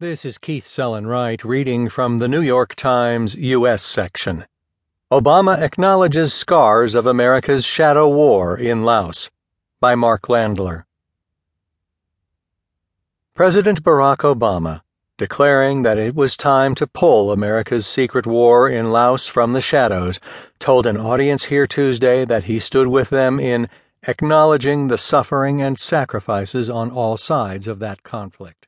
This is Keith Sellon-Wright reading from the New York Times U.S. section. Obama acknowledges scars of America's shadow war in Laos by Mark Landler. President Barack Obama, declaring that it was time to pull America's secret war in Laos from the shadows, told an audience here Tuesday that he stood with them in acknowledging the suffering and sacrifices on all sides of that conflict.